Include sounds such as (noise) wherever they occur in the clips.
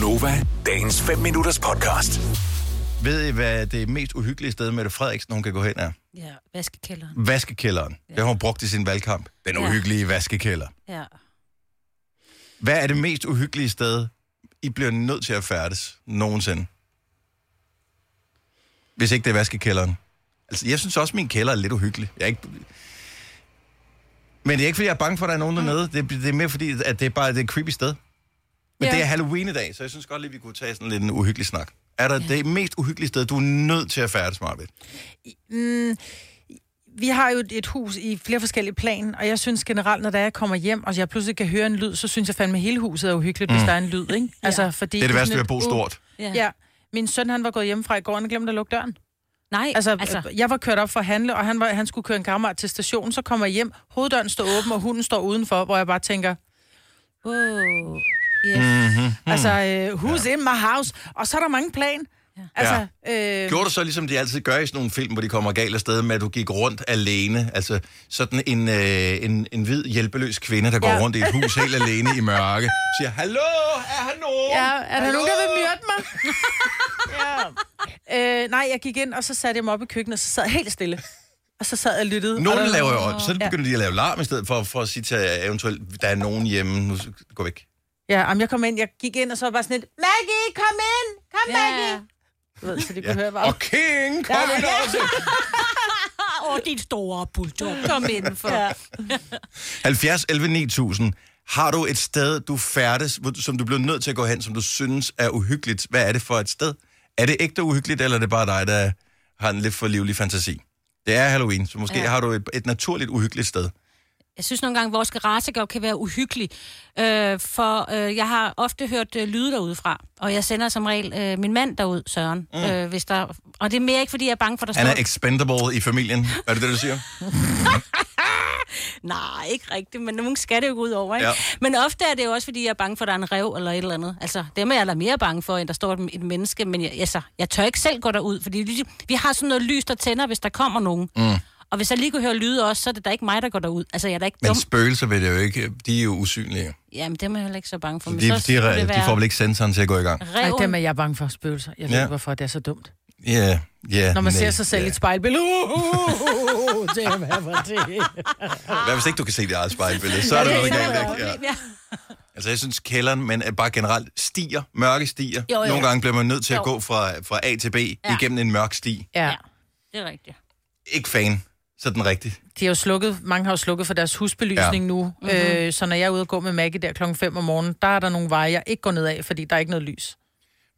Gunova, dagens 5 minutters podcast. Ved I, hvad det mest uhyggelige sted, Mette Frederiksen, hun kan gå hen er? Ja, vaskekælderen. Vaskekælderen. Ja. Det har hun brugt i sin valgkamp. Den Ja. uhyggelige vaskekælder. Ja. Hvad er det mest uhyggelige sted, I bliver nødt til at færdes nogensinde? Hvis ikke det er vaskekælderen. Altså, jeg synes også, at min kælder er lidt uhyggelig. Jeg er ikke... Men det er ikke, fordi jeg er bange for, at der er nogen dernede. Det, det er mere fordi, at det er bare det er et creepy sted. Men Ja. det er Halloween i dag, så jeg synes godt lige, vi kunne tage sådan lidt en uhyggelig snak. Er der det mest uhyggelige sted, du er nødt til at færdes, Marvitt? Mm, vi har jo et, hus i flere forskellige plan, og jeg synes generelt, når der jeg kommer hjem, og jeg pludselig kan høre en lyd, så synes jeg fandme, at hele huset er uhyggeligt, mm. hvis der er en lyd, ikke? Altså, fordi Det er det værste ved at bo et- stort. Ja. Ja. Min søn, han var gået hjemmefra i går, og han glemte at lukke døren. Nej, Altså, altså, jeg var kørt op for at handle, og han, var, han skulle køre en kammerat til stationen, så kommer jeg hjem, hoveddøren står åben, og hunden står udenfor, hvor jeg bare tænker, Wow. Yes. Mm-hmm. altså, uh, who's ja. in my house? Og så er der mange plan. Ja. Altså, øh, Gjorde du så, ligesom de altid gør i sådan nogle film, hvor de kommer galt afsted med, at du gik rundt alene? Altså sådan en, øh, en, en hvid, hjælpeløs kvinde, der går Ja. rundt i et hus helt alene i mørke, siger, hallo, er her nogen? Ja, er der Hallo?" nogen, der vil myrde mig? (laughs) ja. øh, nej, jeg gik ind, og så satte jeg mig op i køkkenet, og så sad helt stille. Og så sad jeg og lyttede. og der- laver jo, så Ja. begynder de at lave larm i stedet for, for at sige til, eventuelt, der er nogen hjemme, nu gå væk. Ja, jamen, jeg kom ind, jeg gik ind, og så var bare sådan lidt, Maggie, kom ind! Kom, Ja. Maggie! Du ved, så de kunne høre bare. Og King, kom Ja. ind også! Åh, oh, dit store bulldog. Kom indenfor. Ja. 70 11 9000. Har du et sted, du færdes, som du bliver nødt til at gå hen, som du synes er uhyggeligt? Hvad er det for et sted? Er det ægte uhyggeligt, eller er det bare dig, der har en lidt for livlig fantasi? Det er Halloween, så måske ja. Ja. har du et, et naturligt uhyggeligt sted. Jeg synes nogle gange, at vores garage kan være uhyggelig, øh, for øh, jeg har ofte hørt øh, lyde derudefra, og jeg sender som regel øh, min mand derud, Søren, mm. øh, hvis der... Og det er mere ikke, fordi jeg er bange for, at der Han er står... expendable i familien. Er det det, du siger? (laughs) Nej, ikke rigtigt, men nogen skal det jo gå ud over, ikke? Ja. Ja. Men ofte er det jo også, fordi jeg er bange for, at der er en rev eller et eller andet. Altså, dem er jeg da mere bange for, end der står et, et menneske, men jeg, altså, jeg tør ikke selv gå derud, fordi vi, vi har sådan noget lys, der tænder, hvis der kommer nogen. Mm. Og hvis jeg lige kunne høre lyde også, så er det da ikke mig, der går derud. Altså, jeg er da ikke Men dum. spøgelser ved det jo ikke. De er jo usynlige. Jamen, dem er jeg heller ikke så bange for. De, Men de, så de, det de, de får vel ikke sensoren til at gå i gang. Ej, reven. dem er jeg bange for spøgelser. Jeg ved Ja. ikke, hvorfor det er så dumt. Ja, ja. Når man nej, ser sig selv i ja. et spejlbillede. Uh, det er hvad var det? Hvad hvis ikke du kan se dit eget spejlbillede? Så er det det noget galt, ikke? Ja. Altså, jeg synes, kælderen, men er bare generelt stiger, mørke stiger. Jo, jo. Nogle gange bliver man nødt til at Jo. gå fra, fra A til B Ja. igennem en mørk sti. Ja. ja, det er rigtigt. Ikke fan, sådan rigtigt. De har jo slukket, mange har jo slukket for deres husbelysning ja. nu. Mm-hmm. Øh, så når jeg er ude og gå med Maggie der klokken 5 om morgenen, der er der nogle veje, jeg ikke går ned af, fordi der er ikke noget lys.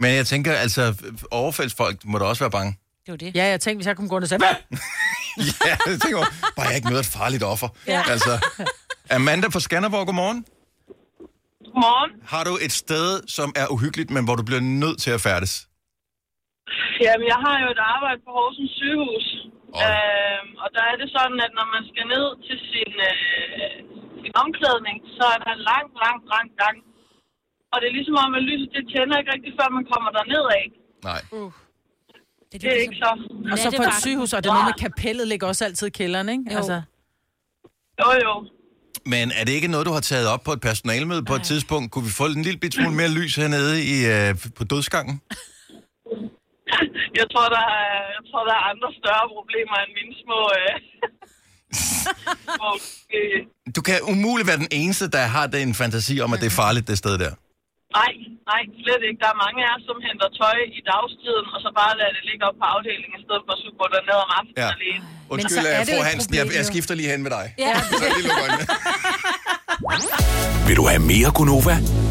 Men jeg tænker, altså, overfaldsfolk må da også være bange. Det er jo det. Ja, jeg tænkte, hvis jeg kunne gå ned og sige, (laughs) ja, jeg tænker, bare jeg ikke møder et farligt offer. Ja. Altså, Amanda fra Skanderborg, godmorgen. Godmorgen. Har du et sted, som er uhyggeligt, men hvor du bliver nødt til at færdes? Jamen, jeg har jo et arbejde på Horsens sygehus. Øhm, og der er det sådan, at når man skal ned til sin, øh, sin omklædning, så er der en lang, lang, lang gang. Og det er ligesom om, at lyset det tænder ikke rigtig, før man kommer derned af. Nej. Det er ikke så. Og så det på et sygehus, og det er noget med kapellet ligger også altid i kælderen, ikke? Jo. Altså, Jo, jo. Men er det ikke noget, du har taget op på et personalmøde på et tidspunkt? Kunne vi få en lille bit smule mere lys hernede i, øh, på dødsgangen? (laughs) Jeg tror, der er, jeg tror, der er andre større problemer end mine små... Øh, (laughs) små øh, Du kan umuligt være den eneste, der har den fantasi om, at det er farligt, det sted der. nej, nej, slet ikke. Der er mange af os, som henter tøj i dagstiden, og så bare lader det ligge op på afdelingen, i stedet for at skulle gå derned om aftenen Ja. alene. Undskyld, så det jo fru Hansen, jeg, jeg skifter lige hen med dig. Ja. Så lige. Vil du have mere Gunova?